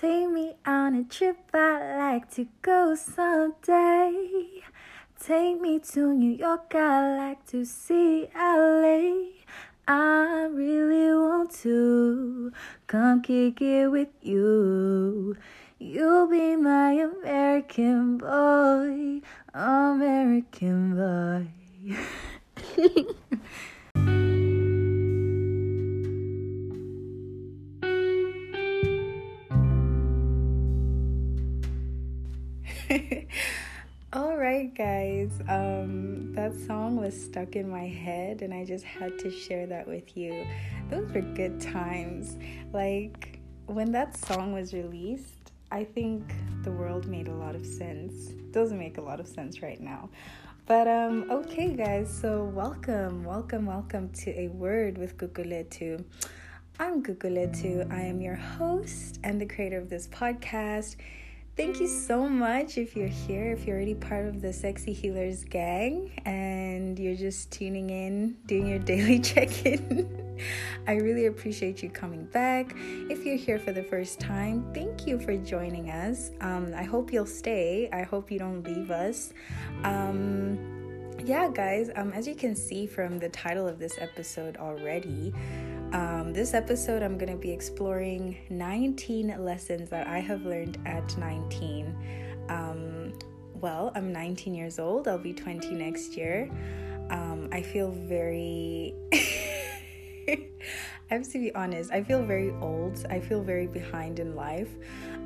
Take me on a trip I'd like to go someday. Take me to New York, I'd like to see LA. I really want to come kick it with you. You'll be my American boy, American boy. guys. Um, that song was stuck in my head, and I just had to share that with you. Those were good times. Like when that song was released, I think the world made a lot of sense. Doesn't make a lot of sense right now. But um, okay, guys. So welcome, welcome, welcome to a word with Gugulethu. I'm Gugulethu. I am your host and the creator of this podcast. Thank you so much if you're here, if you're already part of the Sexy Healers gang and you're just tuning in, doing your daily check in. I really appreciate you coming back. If you're here for the first time, thank you for joining us. Um, I hope you'll stay. I hope you don't leave us. Um, yeah, guys, um, as you can see from the title of this episode already, um, this episode, I'm going to be exploring 19 lessons that I have learned at 19. Um, well, I'm 19 years old, I'll be 20 next year. Um, I feel very. I have to be honest, I feel very old. I feel very behind in life.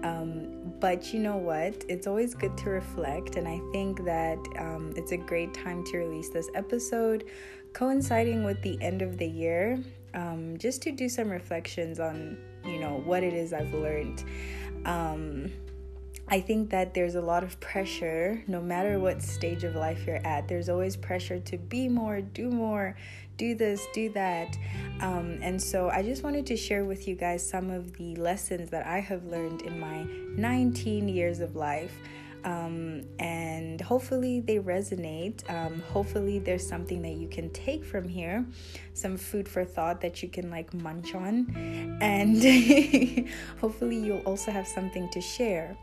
Um, but you know what? It's always good to reflect, and I think that um, it's a great time to release this episode coinciding with the end of the year um, just to do some reflections on you know what it is I've learned. Um, I think that there's a lot of pressure, no matter what stage of life you're at. There's always pressure to be more, do more, do this, do that. Um, and so I just wanted to share with you guys some of the lessons that I have learned in my 19 years of life um, and hopefully they resonate. Um, hopefully there's something that you can take from here, some food for thought that you can like munch on, and hopefully you'll also have something to share.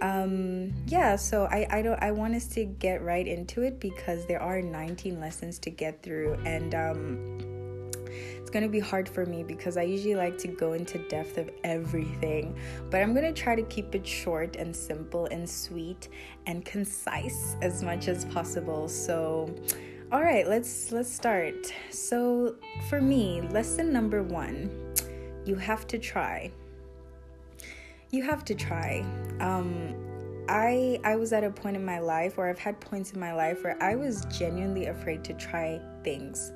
Um, yeah, so I I don't I want us to get right into it because there are 19 lessons to get through, and um it's going to be hard for me because I usually like to go into depth of everything, but I'm going to try to keep it short and simple and sweet and concise as much as possible. So, all right, let's let's start. So, for me, lesson number 1, you have to try. You have to try. Um I I was at a point in my life where I've had points in my life where I was genuinely afraid to try things.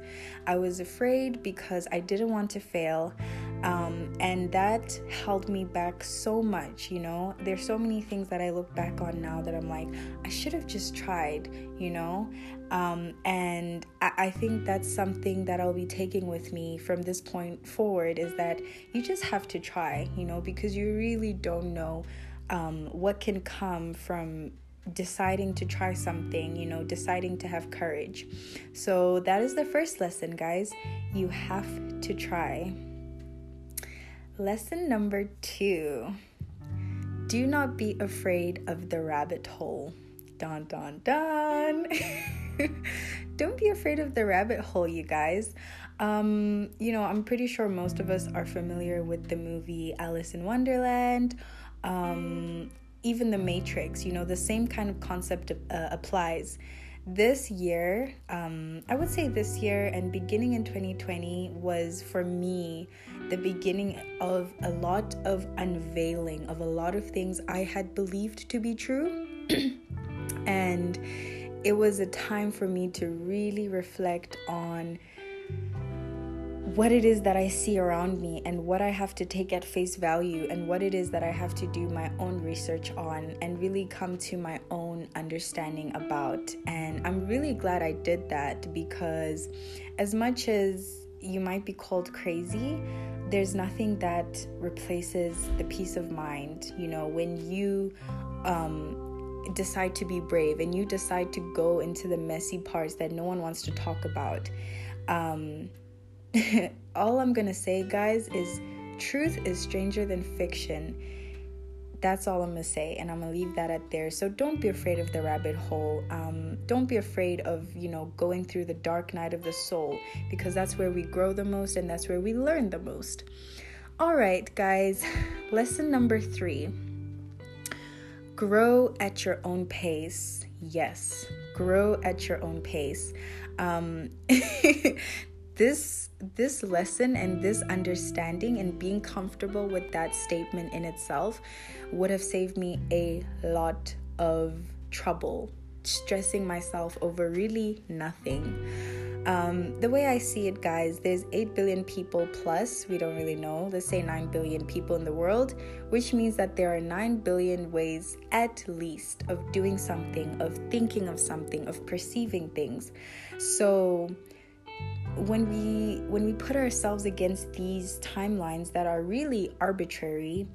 I was afraid because I didn't want to fail. Um, and that held me back so much, you know. There's so many things that I look back on now that I'm like, I should have just tried, you know. Um, and I, I think that's something that I'll be taking with me from this point forward is that you just have to try, you know, because you really don't know um, what can come from deciding to try something, you know, deciding to have courage. So that is the first lesson, guys. You have to try. Lesson number two do not be afraid of the rabbit hole. Don, don, don. Don't be afraid of the rabbit hole, you guys. Um, you know, I'm pretty sure most of us are familiar with the movie Alice in Wonderland um, even the Matrix, you know, the same kind of concept uh, applies. This year, um, I would say this year and beginning in 2020 was for me the beginning of a lot of unveiling of a lot of things I had believed to be true. and it was a time for me to really reflect on what it is that I see around me and what I have to take at face value and what it is that I have to do my own research on and really come to my own understanding about. And I'm really glad I did that because, as much as you might be called crazy, there's nothing that replaces the peace of mind, you know, when you um, decide to be brave and you decide to go into the messy parts that no one wants to talk about. Um, all I'm gonna say, guys, is truth is stranger than fiction. that's all I'm gonna say, and I'm gonna leave that at there. So don't be afraid of the rabbit hole. Um, don't be afraid of you know going through the dark night of the soul because that's where we grow the most and that's where we learn the most. All right, guys. Lesson number three: grow at your own pace. Yes, grow at your own pace. Um, this this lesson and this understanding and being comfortable with that statement in itself would have saved me a lot of trouble stressing myself over really nothing um, the way I see it, guys, there's 8 billion people plus, we don't really know, let's say 9 billion people in the world, which means that there are 9 billion ways at least of doing something, of thinking of something, of perceiving things. So, when we when we put ourselves against these timelines that are really arbitrary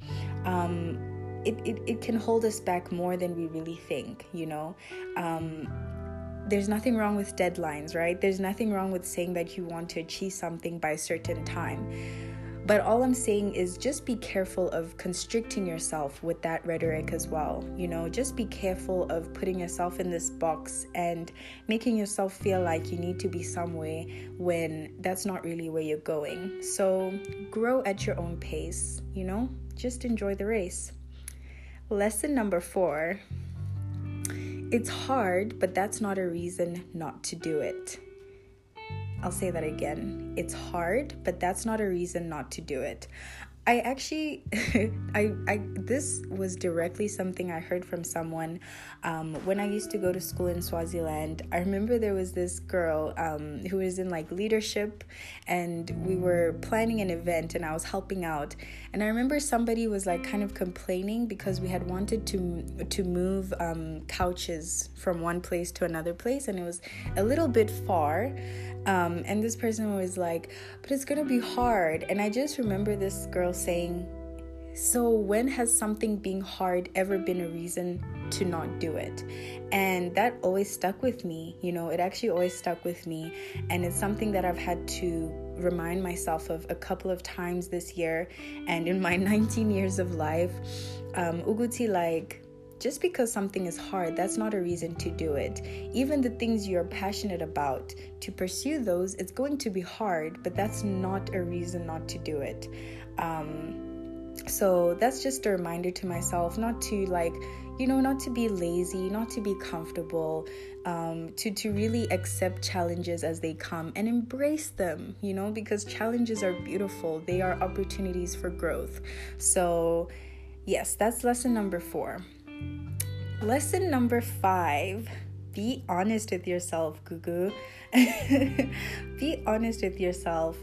um, it, it, it can hold us back more than we really think you know? Um, there's nothing wrong with deadlines right? There's nothing wrong with saying that you want to achieve something by a certain time but all I'm saying is just be careful of constricting yourself with that rhetoric as well. You know, just be careful of putting yourself in this box and making yourself feel like you need to be somewhere when that's not really where you're going. So grow at your own pace, you know, just enjoy the race. Lesson number four it's hard, but that's not a reason not to do it. I'll say that again. It's hard, but that's not a reason not to do it. I actually, I, I, this was directly something I heard from someone um, when I used to go to school in Swaziland. I remember there was this girl um, who was in like leadership, and we were planning an event, and I was helping out. And I remember somebody was like kind of complaining because we had wanted to to move um, couches from one place to another place, and it was a little bit far. Um, and this person was like, but it's gonna be hard. And I just remember this girl saying, so when has something being hard ever been a reason to not do it? And that always stuck with me. You know, it actually always stuck with me. And it's something that I've had to remind myself of a couple of times this year and in my 19 years of life. Um, Uguti, like, just because something is hard, that's not a reason to do it. Even the things you're passionate about, to pursue those, it's going to be hard, but that's not a reason not to do it. Um, so that's just a reminder to myself not to like, you know, not to be lazy, not to be comfortable, um, to to really accept challenges as they come and embrace them. You know, because challenges are beautiful. They are opportunities for growth. So, yes, that's lesson number four. Lesson number five be honest with yourself, Gugu. be honest with yourself.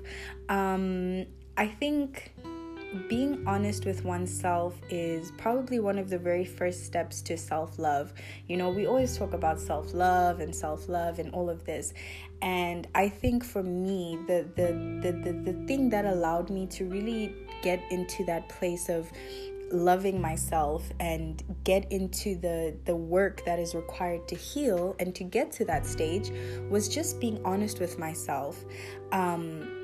Um, I think being honest with oneself is probably one of the very first steps to self love. You know, we always talk about self love and self love and all of this. And I think for me, the, the, the, the, the thing that allowed me to really get into that place of loving myself and get into the the work that is required to heal and to get to that stage was just being honest with myself um,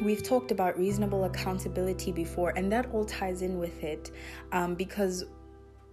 we've talked about reasonable accountability before and that all ties in with it um, because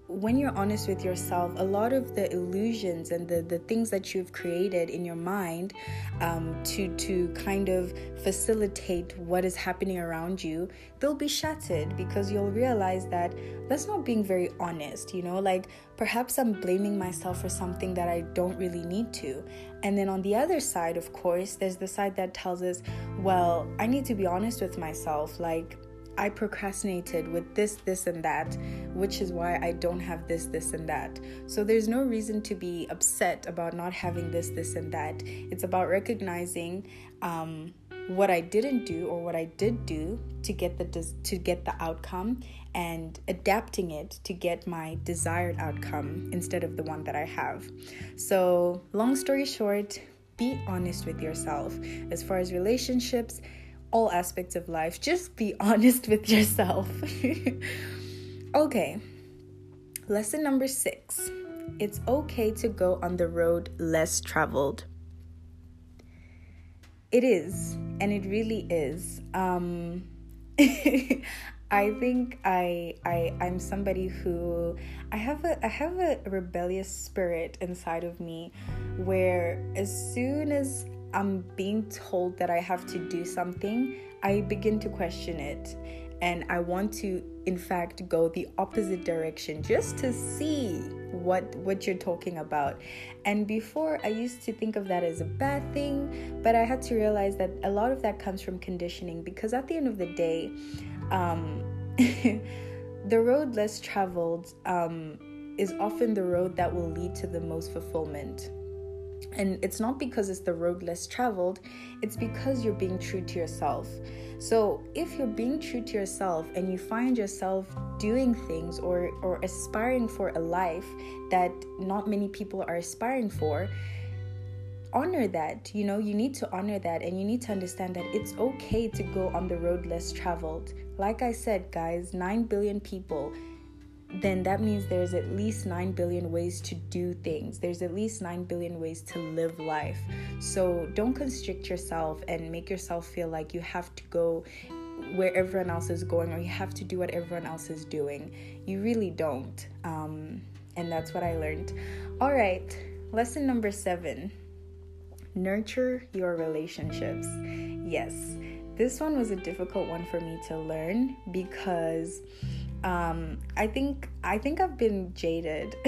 when you're honest with yourself, a lot of the illusions and the, the things that you've created in your mind um, to to kind of facilitate what is happening around you, they'll be shattered because you'll realize that that's not being very honest. You know, like perhaps I'm blaming myself for something that I don't really need to. And then on the other side, of course, there's the side that tells us, well, I need to be honest with myself. Like I procrastinated with this, this, and that, which is why I don't have this, this, and that. So there's no reason to be upset about not having this, this, and that. It's about recognizing um, what I didn't do or what I did do to get the to get the outcome and adapting it to get my desired outcome instead of the one that I have. So, long story short, be honest with yourself as far as relationships all aspects of life. Just be honest with yourself. okay, lesson number six it's okay to go on the road less traveled. It is, and it really is. Um, I think I I I'm somebody who I have a I have a rebellious spirit inside of me where as soon as I'm being told that I have to do something, I begin to question it and I want to in fact go the opposite direction just to see what what you're talking about. And before I used to think of that as a bad thing, but I had to realize that a lot of that comes from conditioning because at the end of the day, um, the road less traveled um, is often the road that will lead to the most fulfillment. And it's not because it's the road less traveled, it's because you're being true to yourself. So, if you're being true to yourself and you find yourself doing things or, or aspiring for a life that not many people are aspiring for, honor that. You know, you need to honor that and you need to understand that it's okay to go on the road less traveled. Like I said, guys, 9 billion people then that means there's at least 9 billion ways to do things. There's at least 9 billion ways to live life. So don't constrict yourself and make yourself feel like you have to go where everyone else is going or you have to do what everyone else is doing. You really don't. Um, and that's what I learned. All right, lesson number seven nurture your relationships. Yes, this one was a difficult one for me to learn because um, I think I think I've been jaded.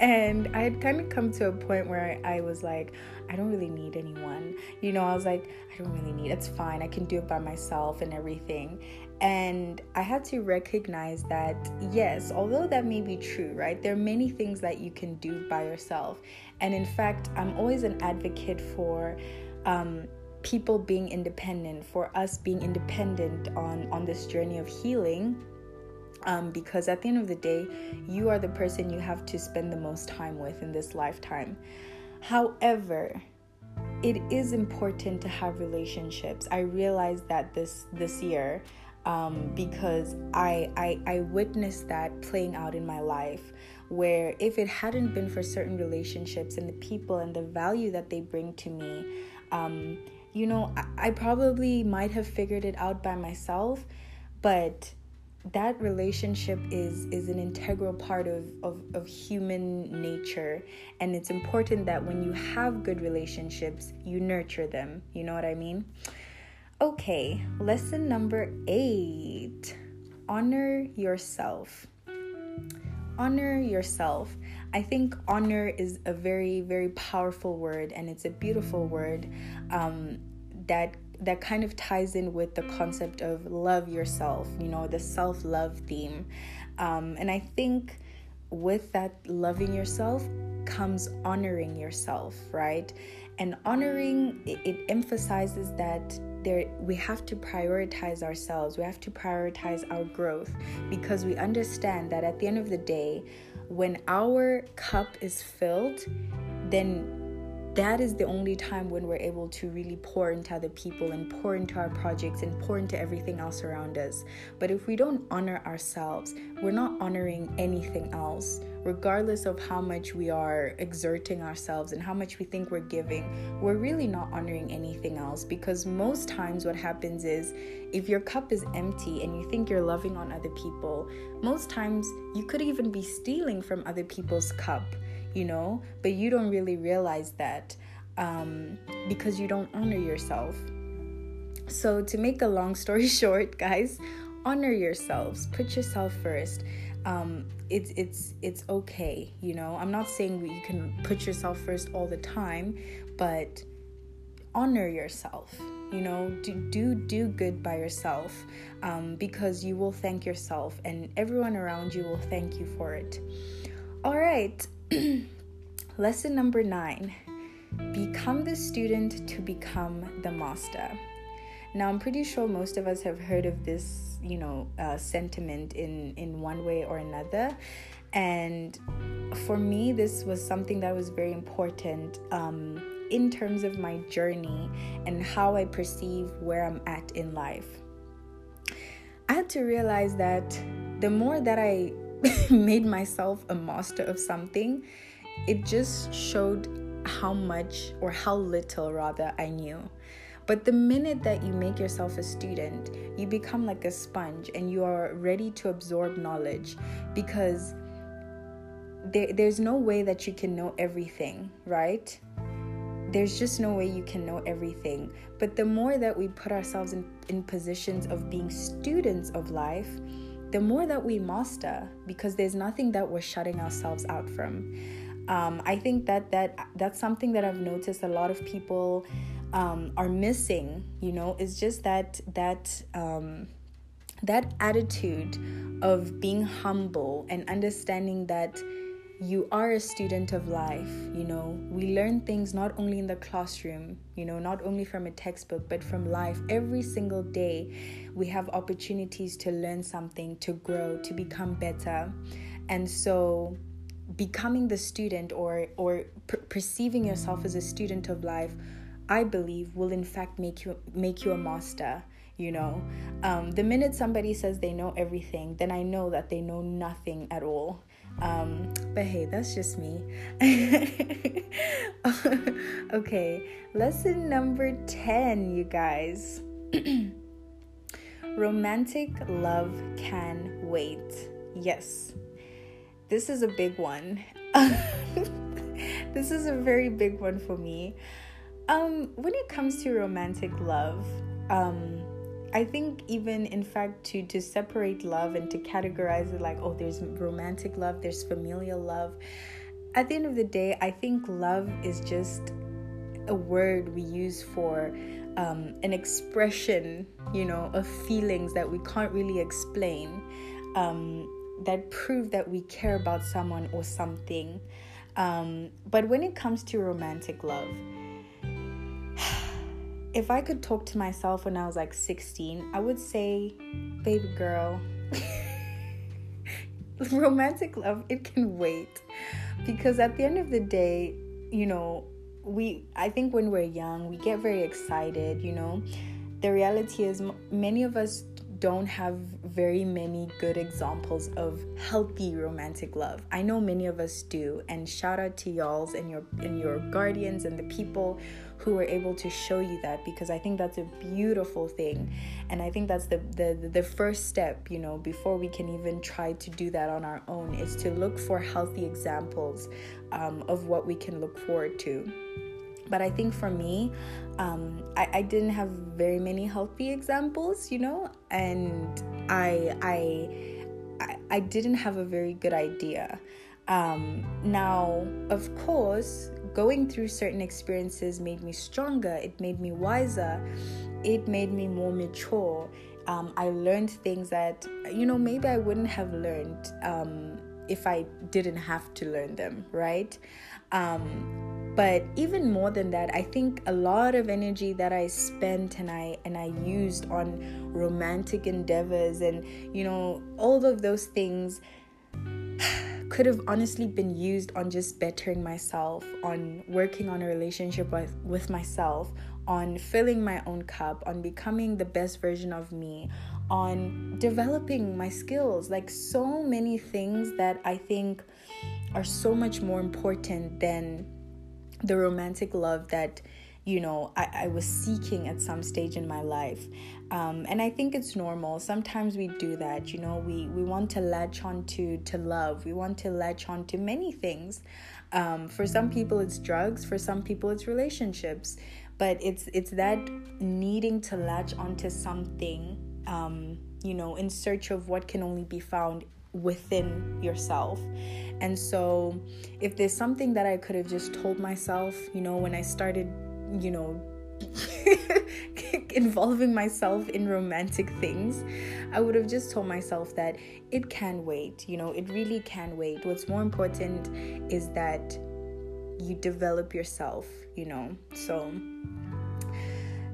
and I had kind of come to a point where I, I, was like, I don't really need anyone. You know, I was like, I don't really need. It's fine. I can do it by myself and everything. And I had to recognize that yes, although that may be true, right? There are many things that you can do by yourself. And in fact, I'm always an advocate for um, people being independent, for us being independent on, on this journey of healing. Um, because at the end of the day, you are the person you have to spend the most time with in this lifetime. However, it is important to have relationships. I realized that this this year um, because I, I I witnessed that playing out in my life. Where if it hadn't been for certain relationships and the people and the value that they bring to me, um, you know, I, I probably might have figured it out by myself, but that relationship is is an integral part of, of, of human nature. And it's important that when you have good relationships you nurture them. You know what i mean? Okay lesson number eight honor yourself honor yourself I think honor is a very, very powerful word and it's a beautiful word um, that that kind of ties in with the concept of love yourself, you know, the self love theme. Um, and I think with that loving yourself comes honoring yourself, right? And honoring it, it emphasizes that there we have to prioritize ourselves. We have to prioritize our growth because we understand that at the end of the day, when our cup is filled, then that is the only time when we're able to really pour into other people and pour into our projects and pour into everything else around us. But if we don't honor ourselves, we're not honoring anything else, regardless of how much we are exerting ourselves and how much we think we're giving. We're really not honoring anything else because most times what happens is if your cup is empty and you think you're loving on other people, most times you could even be stealing from other people's cup you know, but you don't really realize that um, because you don't honor yourself. So, to make a long story short, guys, honor yourselves, put yourself first. Um, it's it's it's okay, you know. I'm not saying you can put yourself first all the time, but honor yourself you know do do, do good by yourself um, because you will thank yourself and everyone around you will thank you for it all right Lesson number nine Become the student to become the master. Now, I'm pretty sure most of us have heard of this, you know, uh, sentiment in, in one way or another. And for me, this was something that was very important um, in terms of my journey and how I perceive where I'm at in life. I had to realize that the more that I made myself a master of something, it just showed how much or how little rather I knew. But the minute that you make yourself a student, you become like a sponge and you are ready to absorb knowledge because there, there's no way that you can know everything, right? There's just no way you can know everything. But the more that we put ourselves in, in positions of being students of life, the more that we master because there's nothing that we're shutting ourselves out from. Um, I think that that that's something that I've noticed a lot of people um, are missing. You know, is just that that um, that attitude of being humble and understanding that you are a student of life you know we learn things not only in the classroom you know not only from a textbook but from life every single day we have opportunities to learn something to grow to become better and so becoming the student or or per- perceiving yourself as a student of life i believe will in fact make you make you a master you know um, the minute somebody says they know everything then i know that they know nothing at all um, but hey, that's just me. okay, lesson number 10, you guys. Romantic love can wait. Yes, this is a big one. this is a very big one for me. Um, when it comes to romantic love, um, I think even in fact to to separate love and to categorize it like oh there's romantic love, there's familial love. At the end of the day, I think love is just a word we use for um, an expression, you know, of feelings that we can't really explain, um, that prove that we care about someone or something. Um, but when it comes to romantic love, if I could talk to myself when I was like 16, I would say, baby girl, romantic love, it can wait. Because at the end of the day, you know, we, I think when we're young, we get very excited, you know. The reality is, many of us don't have very many good examples of healthy romantic love. I know many of us do, and shout out to y'all's and your and your guardians and the people who were able to show you that because I think that's a beautiful thing. And I think that's the, the, the first step, you know, before we can even try to do that on our own is to look for healthy examples um, of what we can look forward to. But I think for me, um, I, I didn't have very many healthy examples, you know, and I, I, I didn't have a very good idea. Um, now, of course, going through certain experiences made me stronger, it made me wiser, it made me more mature. Um, I learned things that, you know, maybe I wouldn't have learned um, if I didn't have to learn them, right? Um, but even more than that, I think a lot of energy that I spent and I and I used on romantic endeavors and you know all of those things could have honestly been used on just bettering myself, on working on a relationship with, with myself, on filling my own cup, on becoming the best version of me, on developing my skills. Like so many things that I think are so much more important than the romantic love that you know I, I was seeking at some stage in my life um, and I think it's normal. Sometimes we do that, you know. We we want to latch on to to love. We want to latch on to many things. Um, for some people, it's drugs. For some people, it's relationships. But it's it's that needing to latch onto something, um, you know, in search of what can only be found within yourself. And so, if there's something that I could have just told myself, you know, when I started, you know involving myself in romantic things, I would have just told myself that it can wait. You know, it really can wait. What's more important is that you develop yourself, you know. So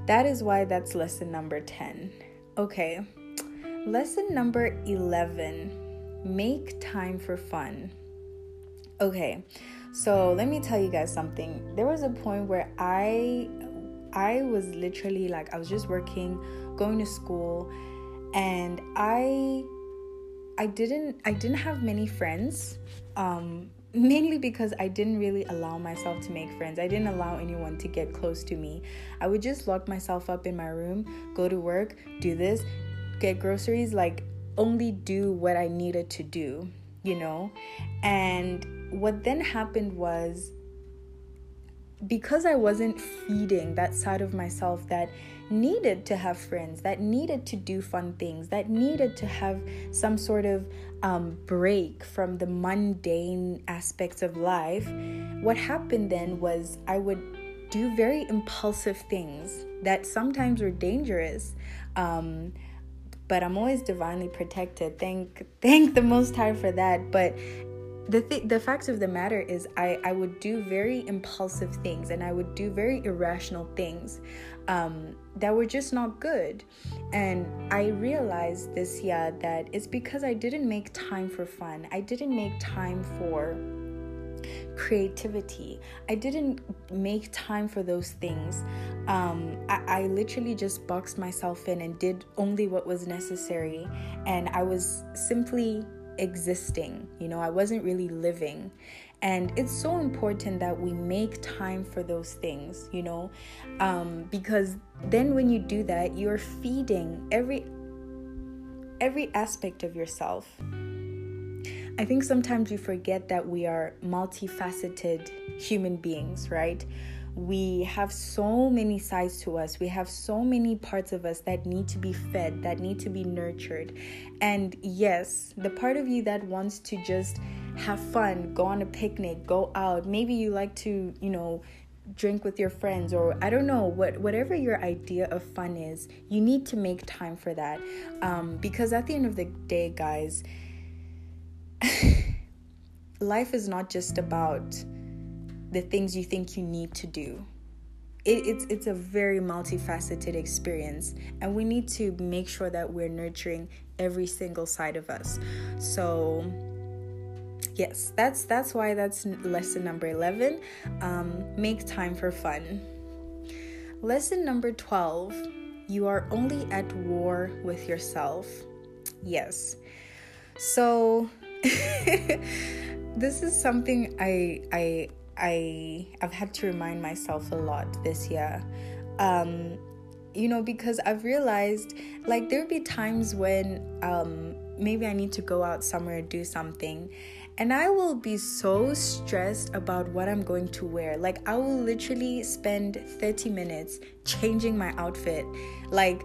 that is why that's lesson number 10. Okay. Lesson number 11 make time for fun. Okay. So let me tell you guys something. There was a point where I I was literally like I was just working, going to school, and I I didn't I didn't have many friends. Um, mainly because I didn't really allow myself to make friends. I didn't allow anyone to get close to me. I would just lock myself up in my room, go to work, do this, get groceries, like only do what I needed to do, you know? And what then happened was because I wasn't feeding that side of myself that needed to have friends, that needed to do fun things, that needed to have some sort of um, break from the mundane aspects of life, what happened then was I would do very impulsive things that sometimes were dangerous. Um, but I'm always divinely protected. Thank thank the Most High for that. But the th- the fact of the matter is I, I would do very impulsive things and I would do very irrational things um, that were just not good. And I realized this year that it's because I didn't make time for fun. I didn't make time for creativity. I didn't make time for those things. Um, I, I literally just boxed myself in and did only what was necessary. And I was simply existing. You know, I wasn't really living. And it's so important that we make time for those things, you know, um, because then when you do that, you're feeding every every aspect of yourself. I think sometimes we forget that we are multifaceted human beings, right? We have so many sides to us. We have so many parts of us that need to be fed, that need to be nurtured. And yes, the part of you that wants to just have fun, go on a picnic, go out, maybe you like to, you know, drink with your friends or I don't know what whatever your idea of fun is, you need to make time for that. Um, because at the end of the day, guys, life is not just about the things you think you need to do. It, it's it's a very multifaceted experience, and we need to make sure that we're nurturing every single side of us. So yes that's that's why that's lesson number 11 um, make time for fun lesson number 12 you are only at war with yourself yes so this is something i i I I've had to remind myself a lot this year. Um, you know, because I've realized like there'll be times when um, maybe I need to go out somewhere do something and I will be so stressed about what I'm going to wear. Like I will literally spend 30 minutes changing my outfit. Like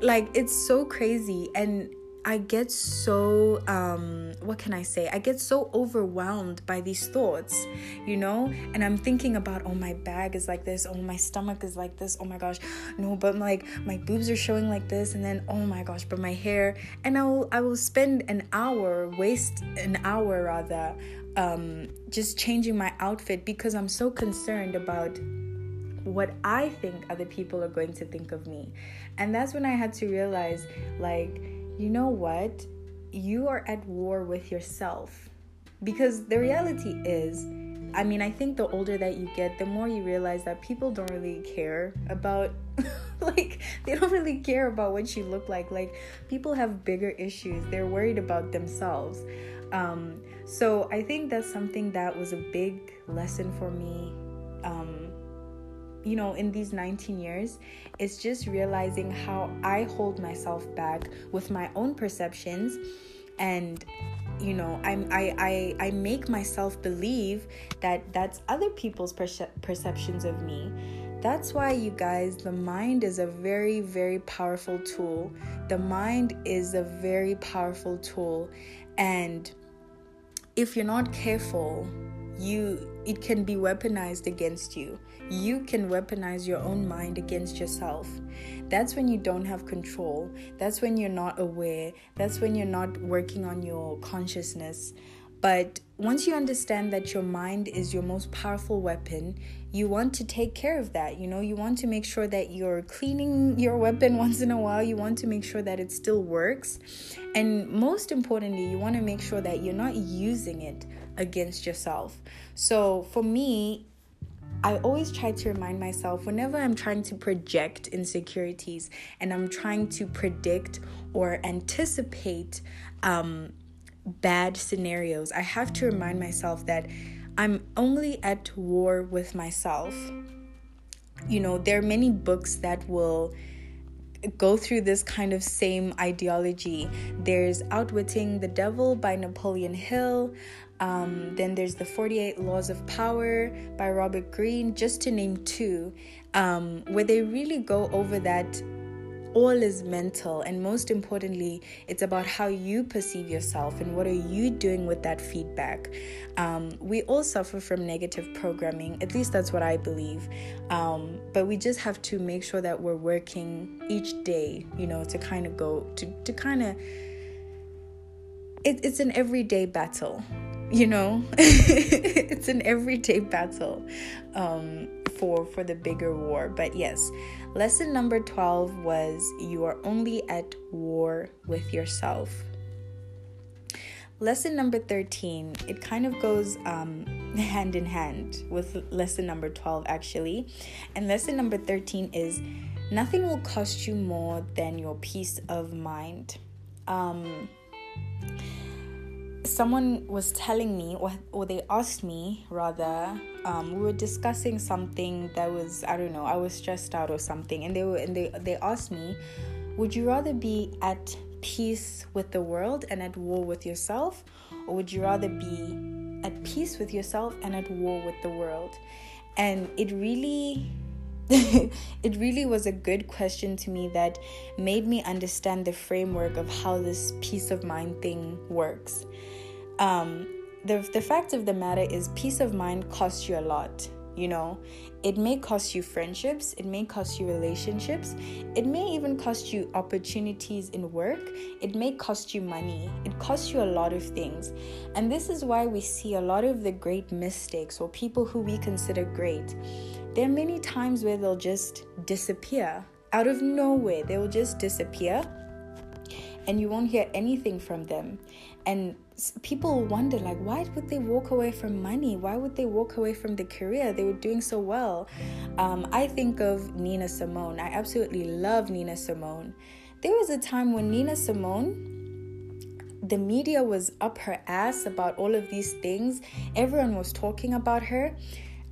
like it's so crazy and I get so um what can I say? I get so overwhelmed by these thoughts, you know? And I'm thinking about oh my bag is like this, oh my stomach is like this, oh my gosh, no, but like my boobs are showing like this, and then oh my gosh, but my hair and I will I will spend an hour, waste an hour rather, um, just changing my outfit because I'm so concerned about what I think other people are going to think of me. And that's when I had to realize like you know what? You are at war with yourself. Because the reality is, I mean, I think the older that you get, the more you realize that people don't really care about, like, they don't really care about what you look like. Like, people have bigger issues, they're worried about themselves. Um, so I think that's something that was a big lesson for me. Um, you know, in these 19 years, it's just realizing how I hold myself back with my own perceptions and you know I'm, I, I i make myself believe that that's other people's perce- perceptions of me. That's why you guys the mind is a very very powerful tool. The mind is a very powerful tool. And if you're not careful you it can be weaponized against you you can weaponize your own mind against yourself that's when you don't have control that's when you're not aware that's when you're not working on your consciousness but once you understand that your mind is your most powerful weapon, you want to take care of that. You know, you want to make sure that you're cleaning your weapon once in a while. You want to make sure that it still works. And most importantly, you want to make sure that you're not using it against yourself. So for me, I always try to remind myself whenever I'm trying to project insecurities and I'm trying to predict or anticipate um, bad scenarios, I have to remind myself that I'm only at war with myself. You know, there are many books that will go through this kind of same ideology. There's Outwitting the Devil by Napoleon Hill. Um, then there's The 48 Laws of Power by Robert Greene, just to name two, um, where they really go over that all is mental and most importantly it's about how you perceive yourself and what are you doing with that feedback. Um, we all suffer from negative programming at least that's what i believe. Um, but we just have to make sure that we're working each day you know to kind of go to, to kind of it, it's an everyday battle you know it's an everyday battle um, for for the bigger war. But yes lesson number 12 was you are only at war with yourself. Lesson number 13 it kind of goes um, hand in hand with lesson number 12 actually. And lesson number 13 is nothing will cost you more than your peace of mind. Um, someone was telling me, or, or they asked me rather, um, we were discussing something that was I don't know, I was stressed out or something, and they were and they they asked me, would you rather be at peace with the world and at war with yourself, or would you rather be at peace with yourself and at war with the world? And it really it really was a good question to me that made me understand the framework of how this peace of mind thing works. Um, the, the fact of the matter is, peace of mind costs you a lot. You know, it may cost you friendships, it may cost you relationships, it may even cost you opportunities in work, it may cost you money, it costs you a lot of things. And this is why we see a lot of the great mystics or people who we consider great there are many times where they'll just disappear out of nowhere. They will just disappear and you won't hear anything from them. And people wonder, like, why would they walk away from money? Why would they walk away from the career? They were doing so well. Um, I think of Nina Simone. I absolutely love Nina Simone. There was a time when Nina Simone, the media was up her ass about all of these things. Everyone was talking about her.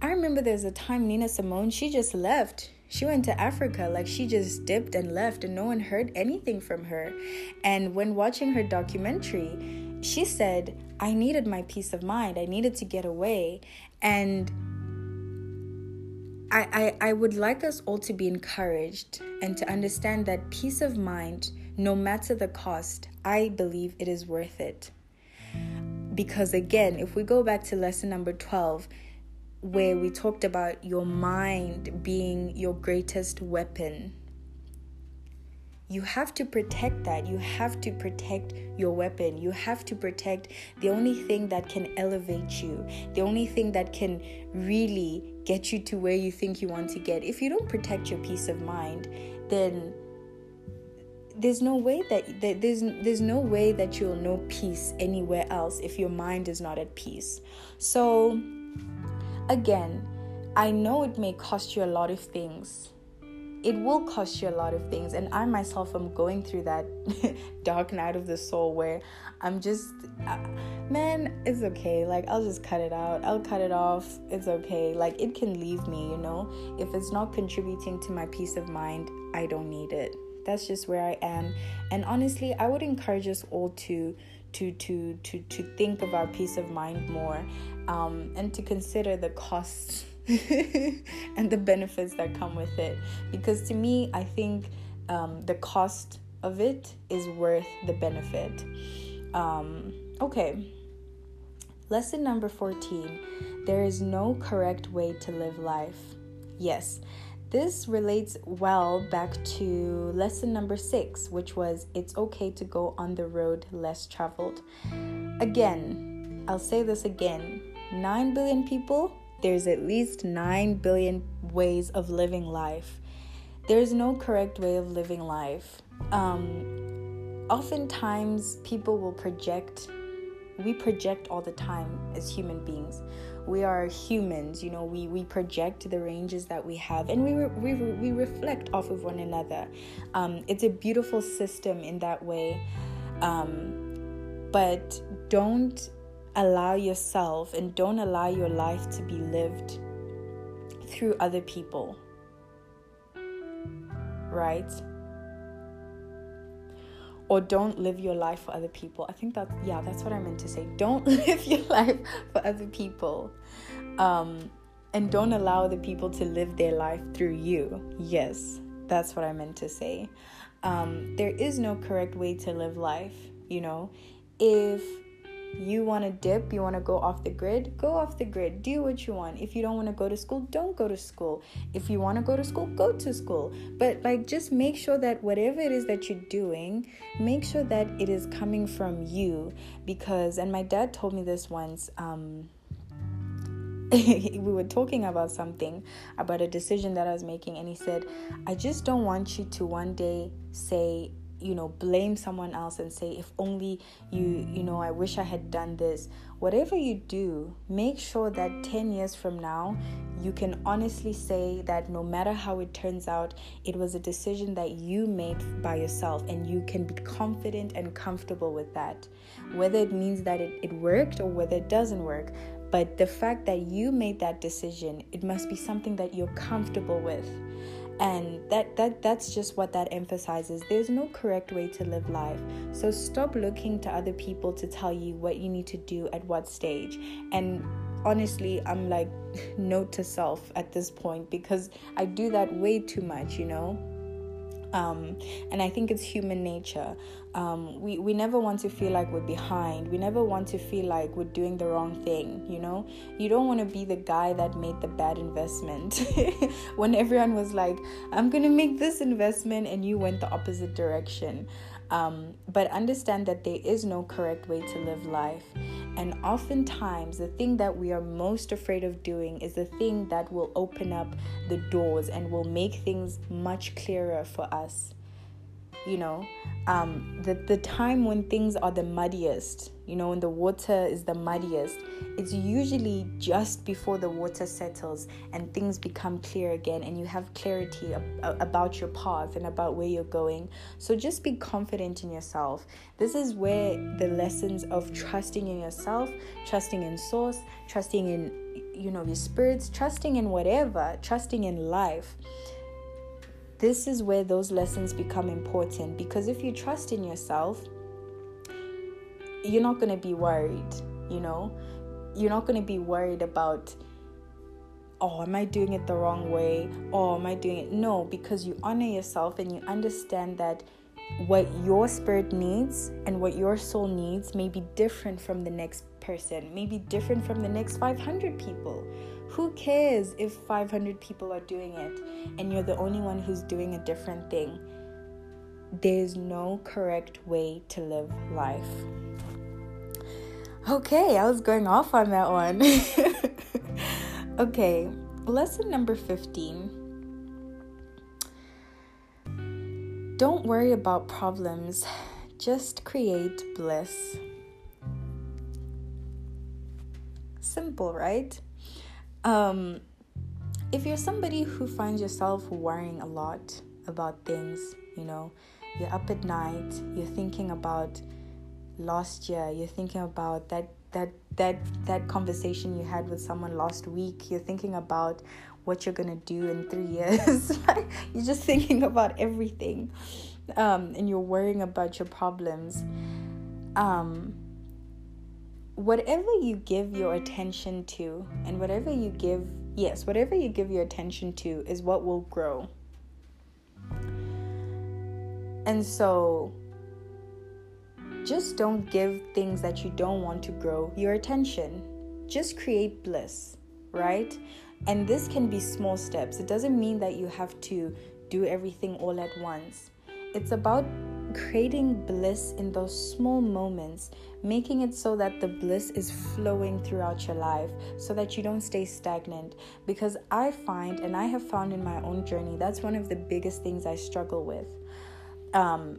I remember there's a time Nina Simone, she just left. She went to Africa, like she just dipped and left, and no one heard anything from her. And when watching her documentary, she said, I needed my peace of mind. I needed to get away. And I, I, I would like us all to be encouraged and to understand that peace of mind, no matter the cost, I believe it is worth it. Because again, if we go back to lesson number 12, where we talked about your mind being your greatest weapon. You have to protect that. You have to protect your weapon. You have to protect the only thing that can elevate you, the only thing that can really get you to where you think you want to get. If you don't protect your peace of mind, then there's no way that, that there's there's no way that you'll know peace anywhere else if your mind is not at peace. So Again, I know it may cost you a lot of things. It will cost you a lot of things. And I myself am going through that dark night of the soul where I'm just, uh, man, it's okay. Like, I'll just cut it out. I'll cut it off. It's okay. Like, it can leave me, you know? If it's not contributing to my peace of mind, I don't need it. That's just where I am. And honestly, I would encourage us all to to to to to think of our peace of mind more um, and to consider the costs and the benefits that come with it. Because to me i think um, the cost of it is worth the benefit. Um, okay. Lesson number 14 there is no correct way to live life. Yes this relates well back to lesson number six, which was it's okay to go on the road less traveled. Again, I'll say this again 9 billion people, there's at least 9 billion ways of living life. There's no correct way of living life. Um, oftentimes, people will project, we project all the time as human beings we are humans you know we we project the ranges that we have and we re- we, re- we reflect off of one another um, it's a beautiful system in that way um, but don't allow yourself and don't allow your life to be lived through other people. Right? Or don't live your life for other people. I think that, yeah, that's what I meant to say. Don't live your life for other people. Um, and don't allow the people to live their life through you. Yes, that's what I meant to say. Um, there is no correct way to live life, you know. If you want to dip, you want to go off the grid, go off the grid. Do what you want. If you don't want to go to school, don't go to school. If you want to go to school, go to school. But like just make sure that whatever it is that you're doing, make sure that it is coming from you because and my dad told me this once um we were talking about something about a decision that I was making and he said, "I just don't want you to one day say you know blame someone else and say if only you you know i wish i had done this. Whatever you do make sure that 10 years from now you can honestly say that no matter how it turns out it was a decision that you made by yourself and you can be confident and comfortable with that. Whether it means that it, it worked or whether it doesn't work but the fact that you made that decision it must be something that you're comfortable with and that that that's just what that emphasizes. There's no correct way to live life. So stop looking to other people to tell you what you need to do at what stage. And honestly i'm like note to self at this point because i do that way too much you know? Um, and I think it's human nature. Um, we, we never want to feel like we're behind. We never want to feel like we're doing the wrong thing, you know? You don't want to be the guy that made the bad investment when everyone was like, I'm going to make this investment, and you went the opposite direction. Um, but understand that there is no correct way to live life. And oftentimes, the thing that we are most afraid of doing is the thing that will open up the doors and will make things much clearer for us you know um, the, the time when things are the muddiest you know when the water is the muddiest it's usually just before the water settles and things become clear again and you have clarity ab- about your path and about where you're going. So just be confident in yourself. This is where the lessons of trusting in yourself trusting in source trusting in you know your spirits trusting in whatever trusting in life this is where those lessons become important because if you trust in yourself, you're not going to be worried, you know? You're not going to be worried about, oh, am I doing it the wrong way? Or am I doing it? No, because you honor yourself and you understand that what your spirit needs and what your soul needs may be different from the next person, may be different from the next 500 people. Who cares if 500 people are doing it and you're the only one who's doing a different thing? There's no correct way to live life. Okay, I was going off on that one. okay, lesson number 15. Don't worry about problems, just create bliss. Simple, right? Um, if you're somebody who finds yourself worrying a lot about things, you know, you're up at night, you're thinking about last year, you're thinking about that that that that conversation you had with someone last week, you're thinking about what you're gonna do in three years. you're just thinking about everything, um, and you're worrying about your problems. Um, whatever you give your mm. attention to and whatever you give yes whatever you give your attention to is what will grow. And so just don't give things that you don't want to grow your attention. Just create bliss right? And this can be small steps. It doesn't mean that you have to do everything all at once. It's about creating bliss in those small moments, making it so that the bliss is flowing throughout your life so that you don't stay stagnant. Because I find, and I have found in my own journey, that's one of the biggest things I struggle with. Um,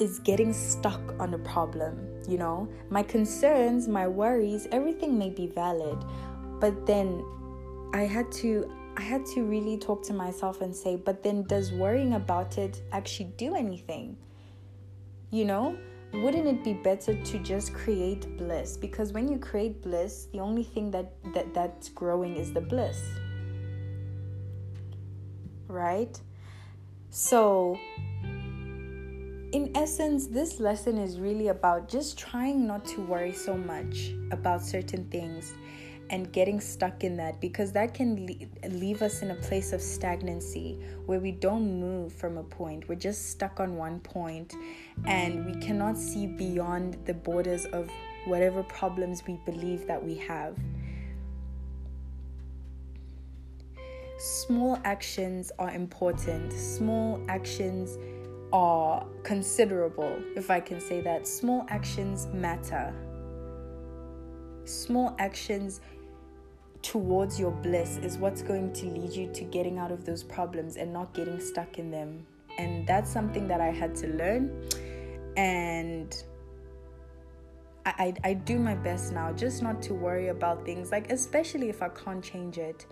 is getting stuck on a problem, you know? My concerns, my worries, everything may be valid, but then I had to I had to really talk to myself and say, but then does worrying about it actually do anything? You know, wouldn't it be better to just create bliss? Because when you create bliss the only thing that, that that's growing is the bliss. Right? So in essence this lesson is really about just trying not to worry so much about certain things and getting stuck in that because that can leave us in a place of stagnancy where we don't move from a point. We're just stuck on one point and we cannot see beyond the borders of whatever problems we believe that we have. Small actions are important. Small actions are considerable, if I can say that. Small actions matter. Small actions towards your bliss is what's going to lead you to getting out of those problems and not getting stuck in them. And that's something that I had to learn. And I, I, I do my best now just not to worry about things, like, especially if I can't change it.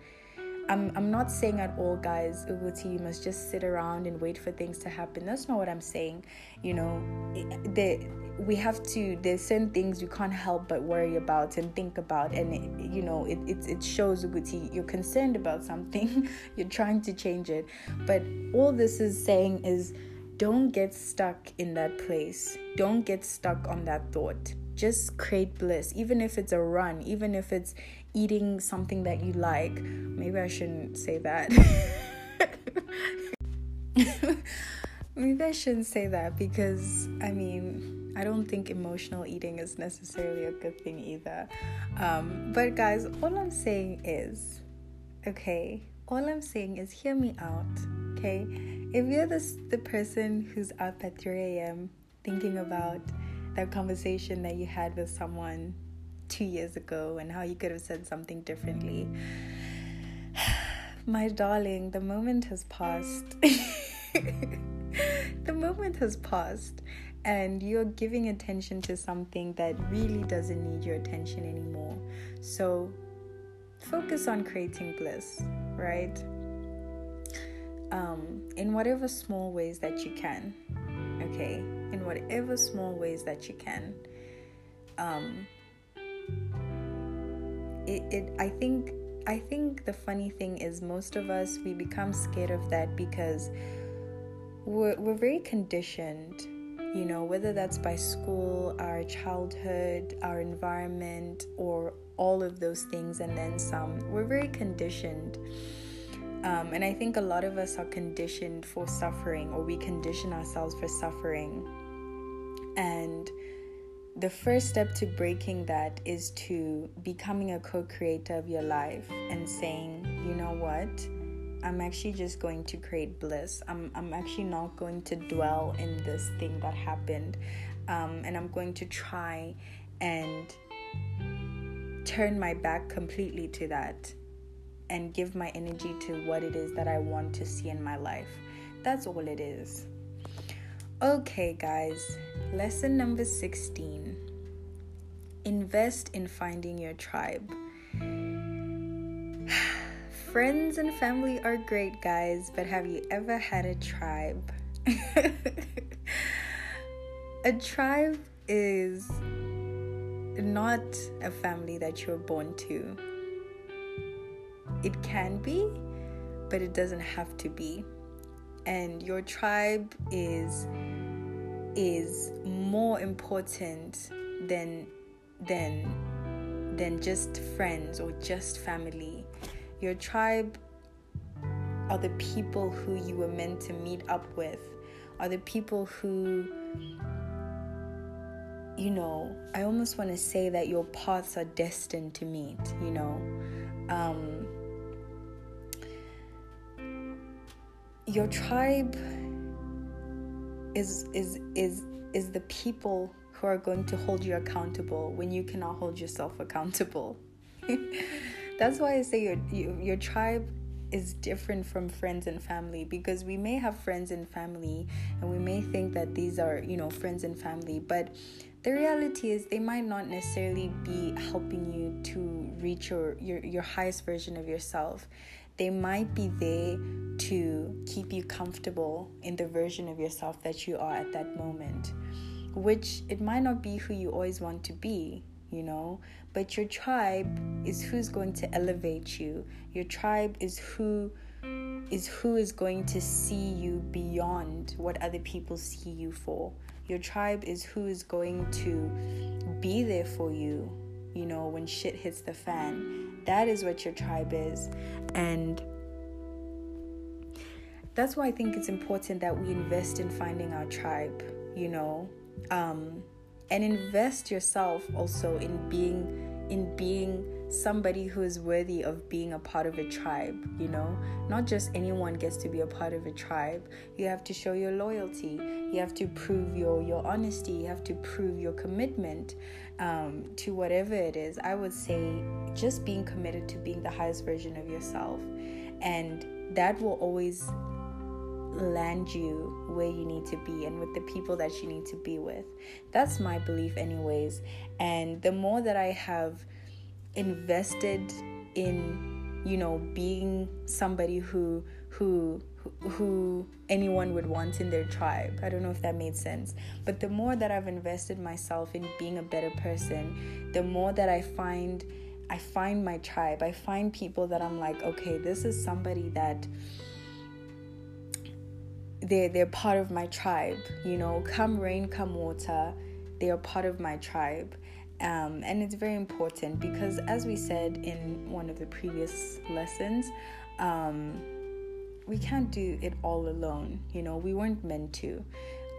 I'm, I'm not saying at all, guys, Uguti, you must just sit around and wait for things to happen. That's not what I'm saying. You know, the, we have to, there's certain things you can't help but worry about and think about. And, it, you know, it, it, it shows, Uguti, you're concerned about something, you're trying to change it. But all this is saying is don't get stuck in that place, don't get stuck on that thought. Just create bliss, even if it's a run, even if it's eating something that you like. Maybe I shouldn't say that. Maybe I shouldn't say that because I mean, I don't think emotional eating is necessarily a good thing either. Um, but guys, all I'm saying is, okay, all I'm saying is hear me out, okay? If you're this, the person who's up at 3 a.m. thinking about that conversation that you had with someone two years ago and how you could have said something differently. My darling, the moment has passed. the moment has passed, and you're giving attention to something that really doesn't need your attention anymore. So, focus on creating bliss, right? Um, in whatever small ways that you can, okay? In whatever small ways that you can. Um, it, it I think I think the funny thing is most of us we become scared of that because we're we're very conditioned, you know, whether that's by school, our childhood, our environment, or all of those things and then some. We're very conditioned. Um, and I think a lot of us are conditioned for suffering, or we condition ourselves for suffering. And the first step to breaking that is to becoming a co creator of your life and saying, you know what? I'm actually just going to create bliss. I'm, I'm actually not going to dwell in this thing that happened. Um, and I'm going to try and turn my back completely to that and give my energy to what it is that I want to see in my life. That's all it is. Okay, guys, lesson number 16 invest in finding your tribe. Friends and family are great, guys, but have you ever had a tribe? a tribe is not a family that you're born to. It can be, but it doesn't have to be and your tribe is is more important than than than just friends or just family. Your tribe are the people who you were meant to meet up with, are the people who, you know, I almost want to say that your paths are destined to meet, you know. Um, your tribe is is is is the people who are going to hold you accountable when you cannot hold yourself accountable. That's why I say your, your your tribe is different from friends and family because we may have friends and family and we may think that these are, you know, friends and family, but the reality is they might not necessarily be helping you to reach your your, your highest version of yourself they might be there to keep you comfortable in the version of yourself that you are at that moment. which it might not be who you always want to be, you know, but your tribe is who's going to elevate you. Your tribe is who is who is going to see you beyond what other people see you for. Your tribe is who is going to be there for you, you know, when shit hits the fan. That is what your tribe is. And that's why I think it's important that we invest in finding our tribe, you know, um, and invest yourself also in being in being somebody who is worthy of being a part of a tribe, you know? Not just anyone gets to be a part of a tribe. You have to show your loyalty. You have to prove your your honesty. You have to prove your commitment um, to whatever it is. I would say just being committed to being the highest version of yourself. And that will always land you where you need to be and with the people that you need to be with. That's my belief, anyways. And the more that I have invested in, you know, being somebody who who who anyone would want in their tribe. I don't know if that made sense. But the more that I've invested myself in being a better person, the more that I find I find my tribe. I find people that I'm like, okay, this is somebody that they're they're part of my tribe you know come rain come water they are part of my tribe um, and it's very important because as we said in one of the previous lessons um, we can't do it all alone you know we weren't meant to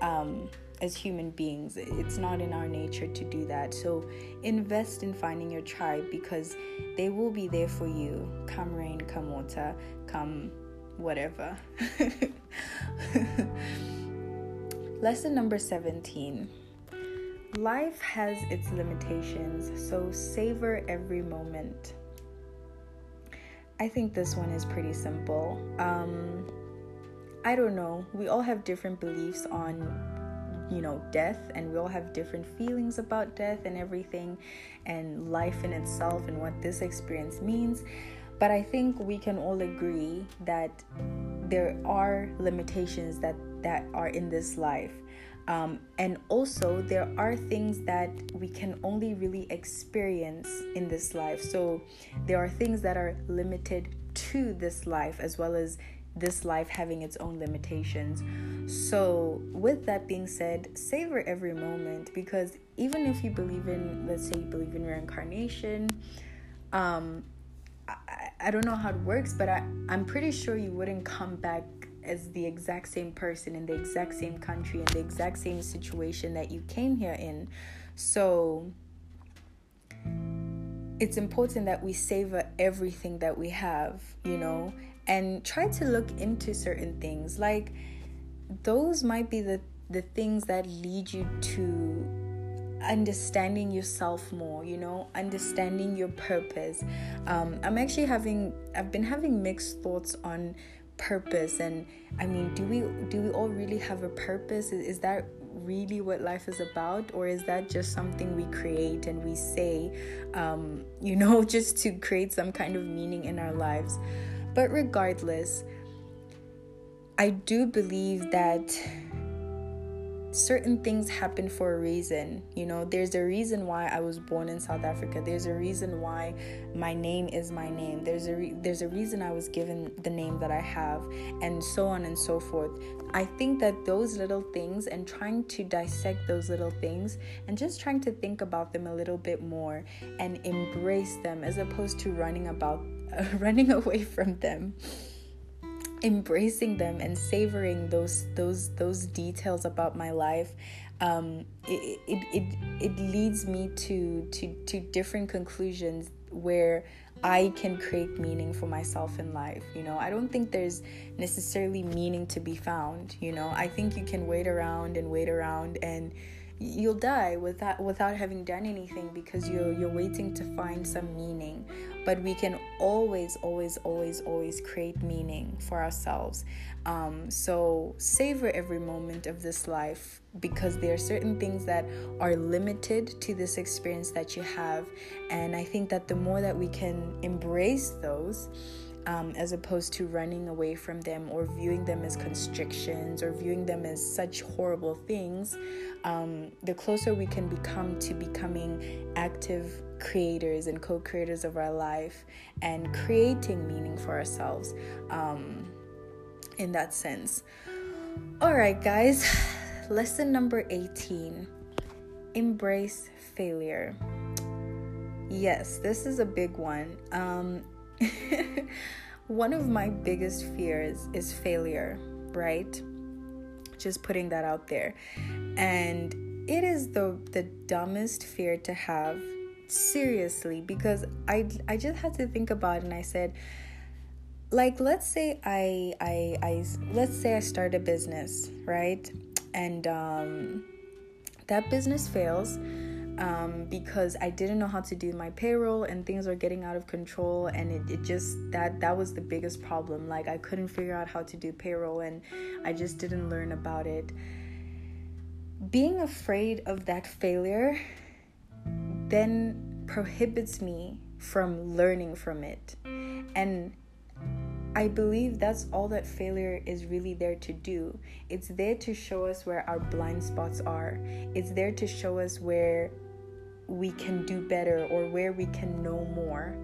um, as human beings it's not in our nature to do that so invest in finding your tribe because they will be there for you come rain come water come whatever. Lesson number 17 Life has its limitations, so savor every moment. I think this one is pretty simple. Um, I don't know. We all have different beliefs on, you know, death, and we all have different feelings about death and everything, and life in itself, and what this experience means. But I think we can all agree that there are limitations that, that are in this life. Um, and also, there are things that we can only really experience in this life. So, there are things that are limited to this life, as well as this life having its own limitations. So, with that being said, savor every moment because even if you believe in, let's say, you believe in reincarnation, um, I, I don't know how it works, but I, I'm pretty sure you wouldn't come back as the exact same person in the exact same country in the exact same situation that you came here in. So it's important that we savor everything that we have, you know, and try to look into certain things. Like those might be the the things that lead you to understanding yourself more you know understanding your purpose um, i'm actually having i've been having mixed thoughts on purpose and i mean do we do we all really have a purpose? Is, is that really what life is about? Or is that just something we create and we say um, you know just to create some kind of meaning in our lives? But regardless i do believe that certain things happen for a reason. You know, there's a reason why I was born in South Africa. There's a reason why my name is my name. There's a re- there's a reason I was given the name that I have and so on and so forth. I think that those little things and trying to dissect those little things and just trying to think about them a little bit more and embrace them as opposed to running about uh, running away from them embracing them and savoring those those those details about my life um, it, it, it, it leads me to, to, to different conclusions where I can create meaning for myself in life. You know, I don't think there's necessarily meaning to be found. You know, I think you can wait around and wait around and you'll die without without having done anything because you're you're waiting to find some meaning but we can always always always always create meaning for ourselves. Um, so savor every moment of this life because there are certain things that are limited to this experience that you have. And i think that the more that we can embrace those um, as opposed to running away from them or viewing them as constrictions or viewing them as such horrible things, um, the closer we can become to becoming active creators and co creators of our life and creating meaning for ourselves um, in that sense. All right, guys, lesson number 18 embrace failure. Yes, this is a big one. Um, one of my biggest fears is failure, right? Just putting that out there. And it is the the dumbest fear to have seriously because I I just had to think about it and I said like let's say I I I let's say I start a business, right? And um that business fails um, because I didn't know how to do my payroll and things are getting out of control and it, it just that that was the biggest problem like I couldn't figure out how to do payroll and I just didn't learn about it being afraid of that failure then prohibits me from learning from it and I believe that's all that failure is really there to do. It's there to show us where our blind spots are. It's there to show us where we can do better or where we can know more.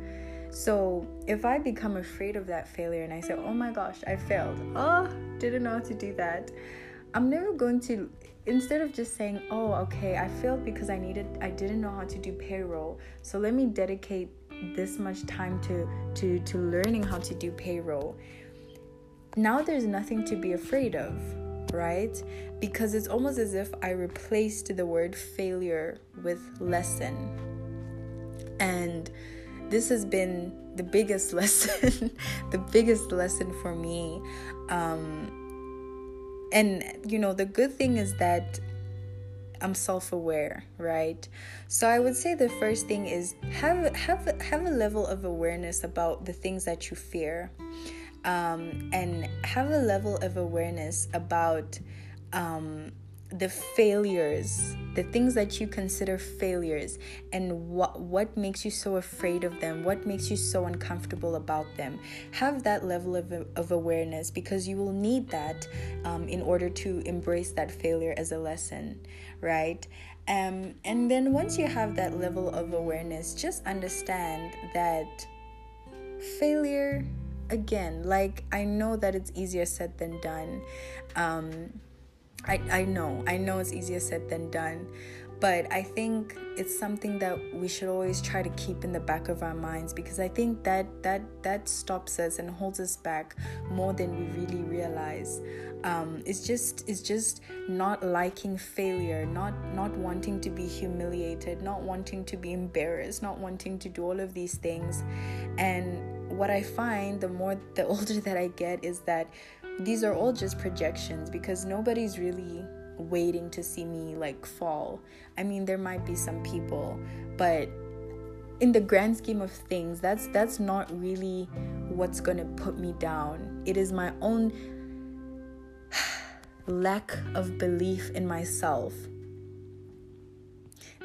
So if I become afraid of that failure and I say, oh my gosh, I failed, oh, didn't know how to do that, I'm never going to, instead of just saying, oh, okay, I failed because I needed, I didn't know how to do payroll. So let me dedicate this much time to to to learning how to do payroll now there's nothing to be afraid of right? Because it's almost as if I replaced the word failure with lesson. And this has been the biggest lesson, the biggest lesson for me. Um, and, you know, the good thing is that I'm self-aware, right? So I would say the first thing is have have have a level of awareness about the things that you fear um, and have a level of awareness about um, the failures, the things that you consider failures, and what what makes you so afraid of them, what makes you so uncomfortable about them. Have that level of, of awareness because you will need that um, in order to embrace that failure as a lesson, right? Um, and then once you have that level of awareness, just understand that failure again like i know that it's easier said than done um i i know i know it's easier said than done but i think it's something that we should always try to keep in the back of our minds because i think that that that stops us and holds us back more than we really realize. Um, it's just it's just not liking failure not not wanting to be humiliated not wanting to be embarrassed not wanting to do all of these things. And what I find the more the older that I get is that these are all just projections because nobody's really waiting to see me like fall. I mean, there might be some people, but in the grand scheme of things, that's that's not really what's going to put me down. It is my own lack of belief in myself.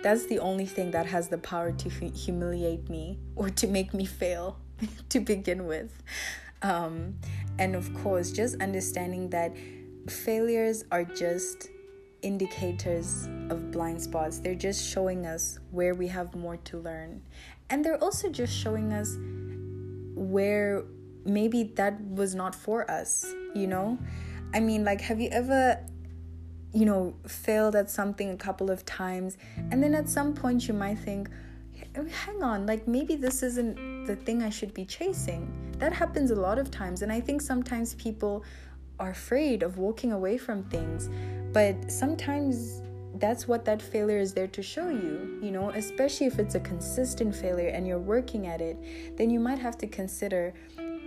That's the only thing that has the power to humiliate me or to make me fail. to begin with. Um, and of course, just understanding that failures are just indicators of blind spots. They're just showing us where we have more to learn. And they're also just showing us where maybe that was not for us, you know? I mean, like, have you ever, you know, failed at something a couple of times, and then at some point you might think, hang on, like maybe this isn't the thing I should be chasing. That happens a lot of times. And I think sometimes people are afraid of walking away from things. But sometimes that's what that failure is there to show you, you know, especially if it's a consistent failure and you're working at it, then you might have to consider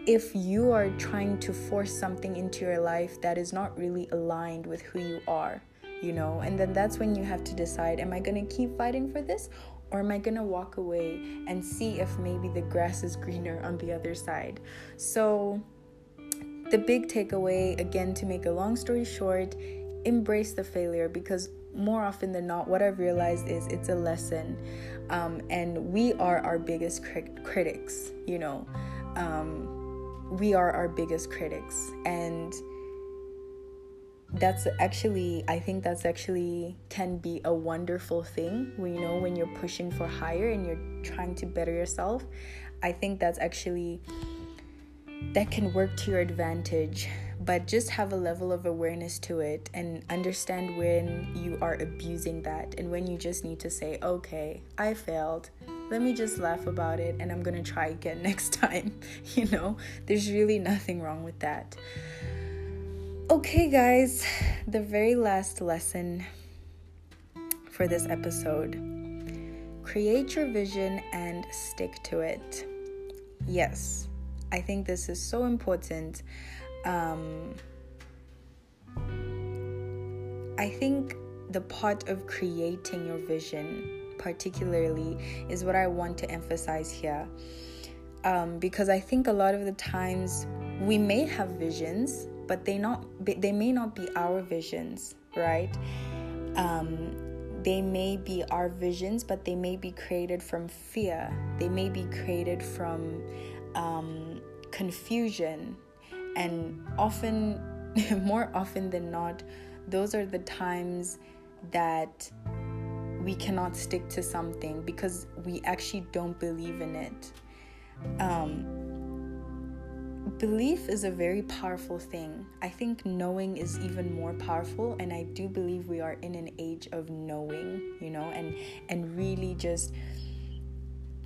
if you are trying to force something into your life that is not really aligned with who you are, you know, and then that's when you have to decide am I going to keep fighting for this or am I going to walk away and see if maybe the grass is greener on the other side? So, the big takeaway, again, to make a long story short, embrace the failure because more often than not, what I've realized is it's a lesson. Um, and we are our biggest crit- critics, you know. Um, we are our biggest critics and that's actually i think that's actually can be a wonderful thing when you know when you're pushing for higher and you're trying to better yourself. I think that's actually that can work to your advantage but just have a level of awareness to it and understand when you are abusing that and when you just need to say okay i failed. Let me just laugh about it and i'm gonna try again next time you know? There's really nothing wrong with that Okay, guys, the very last lesson for this episode create your vision and stick to it. Yes, I think this is so important. Um, I think the part of creating your vision, particularly, is what I want to emphasize here. Um, because I think a lot of the times we may have visions but they not they may not be our visions right? Um, they may be our visions but they may be created from fear. They may be created from um, confusion. And often more often than not those are the times that we cannot stick to something because we actually don't believe in it. Um, belief is a very powerful thing. I think knowing is even more powerful and I do believe we are in an age of knowing, you know, and and really just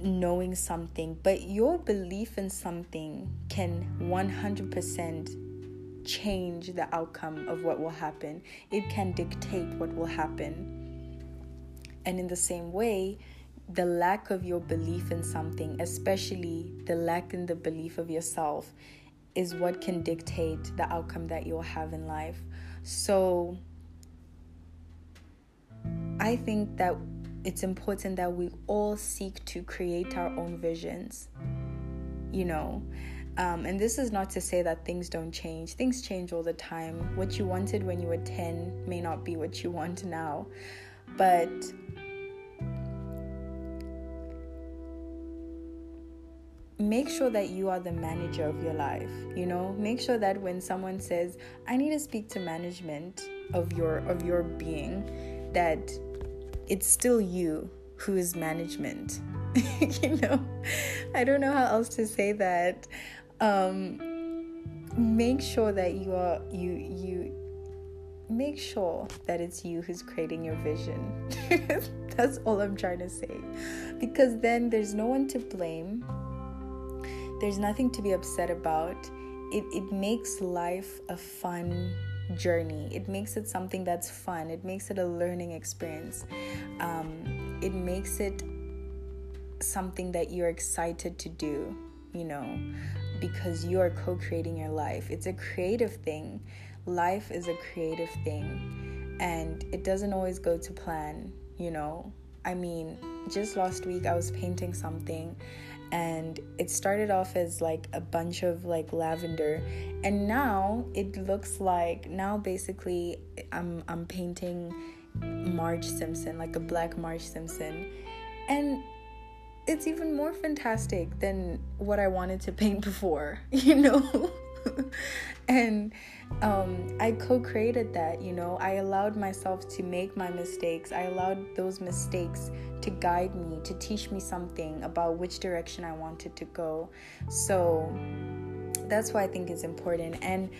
knowing something, but your belief in something can 100% change the outcome of what will happen. It can dictate what will happen. And in the same way, the lack of your belief in something, especially the lack in the belief of yourself, is what can dictate the outcome that you'll have in life. So I think that it's important that we all seek to create our own visions, you know. Um, and this is not to say that things don't change. Things change all the time. What you wanted when you were 10 may not be what you want now. But make sure that you are the manager of your life you know? Make sure that when someone says i need to speak to management of your of your being that it's still you who is management you know? I don't know how else to say that. Um make sure that you are you you make sure that it's you who's creating your vision. That's all i'm trying to say. Because then there's no one to blame there's nothing to be upset about. It, it makes life a fun journey. It makes it something that's fun. It makes it a learning experience. Um, it makes it something that you're excited to do, you know, because you are co creating your life. It's a creative thing. Life is a creative thing, and it doesn't always go to plan, you know. I mean, just last week I was painting something and it started off as like a bunch of like lavender. And now it looks like now basically I'm I'm painting Marge Simpson like a black Marge Simpson. And it's even more fantastic than what I wanted to paint before you know and um, I co created that, you know. I allowed myself to make my mistakes. I allowed those mistakes to guide me, to teach me something about which direction I wanted to go. So that's why I think it's important. And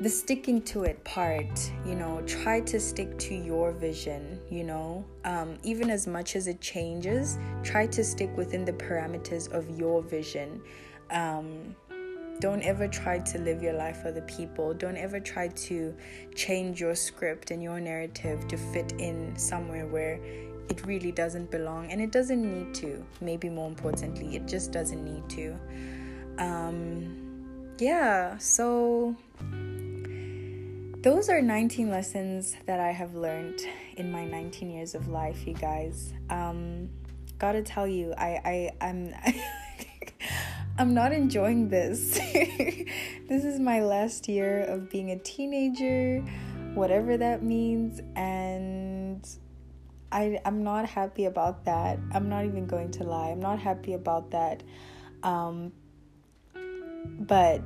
the sticking to it part, you know, try to stick to your vision, you know, um, even as much as it changes, try to stick within the parameters of your vision. Um, don't ever try to live your life for the people. Don't ever try to change your script and your narrative to fit in somewhere where it really doesn't belong and it doesn't need to. Maybe more importantly, it just doesn't need to. Um, yeah, so those are 19 lessons that I have learned in my 19 years of life, you guys. Um, gotta tell you, I, I, I'm. I'm not enjoying this. this is my last year of being a teenager, whatever that means, and I I'm not happy about that. I'm not even going to lie. I'm not happy about that. Um but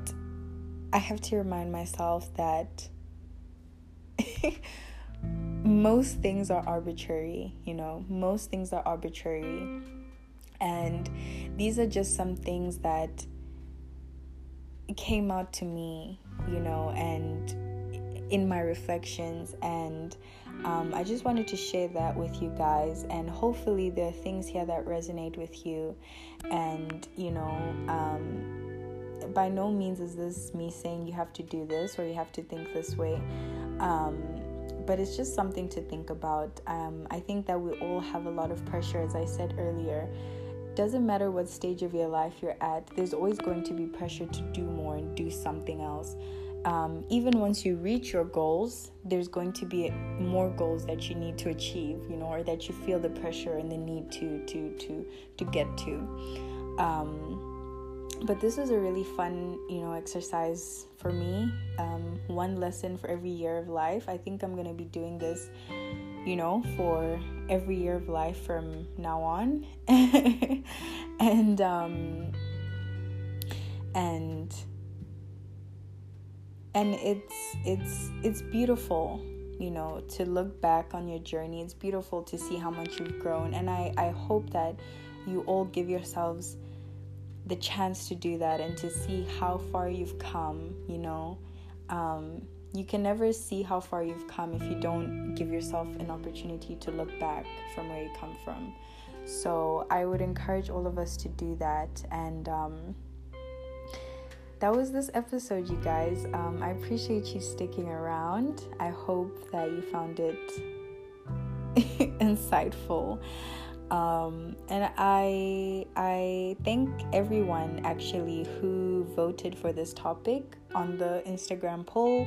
I have to remind myself that most things are arbitrary, you know, most things are arbitrary. And these are just some things that came out to me, you know, and in my reflections. And um, I just wanted to share that with you guys. And hopefully, there are things here that resonate with you. And, you know, um, by no means is this me saying you have to do this or you have to think this way. Um, but it's just something to think about. Um, I think that we all have a lot of pressure, as I said earlier. Doesn't matter what stage of your life you're at, there's always going to be pressure to do more and do something else. Um, even once you reach your goals, there's going to be more goals that you need to achieve, you know, or that you feel the pressure and the need to to to to get to. Um, but this was a really fun you know exercise for me um, one lesson for every year of life i think i'm going to be doing this you know for every year of life from now on. And um and and it's it's it's beautiful you know to look back on your journey. It's beautiful to see how much you've grown. And i i hope that you all give yourselves the chance to do that and to see how far you've come, you know. Um, you can never see how far you've come if you don't give yourself an opportunity to look back from where you come from. So I would encourage all of us to do that. And um, that was this episode, you guys. Um, I appreciate you sticking around. I hope that you found it insightful. Um, and I I thank everyone actually who voted for this topic on the Instagram poll,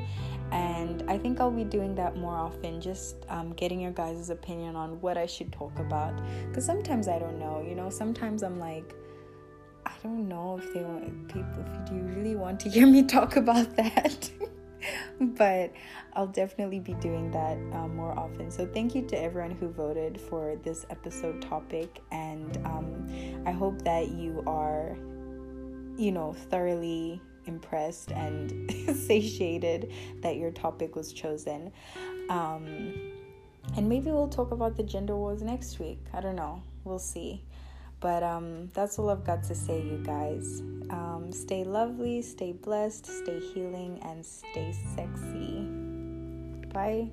and I think I'll be doing that more often. Just um, getting your guys' opinion on what I should talk about, because sometimes I don't know. You know, sometimes I'm like. I don't know if they want people. If you really want to hear me talk about that, but I'll definitely be doing that um, more often. So, thank you to everyone who voted for this episode topic, and um, I hope that you are, you know, thoroughly impressed and satiated that your topic was chosen. Um, and maybe we'll talk about the gender wars next week. I don't know. We'll see. But um, that's all I've got to say, you guys. Um, stay lovely, stay blessed, stay healing, and stay sexy. Bye.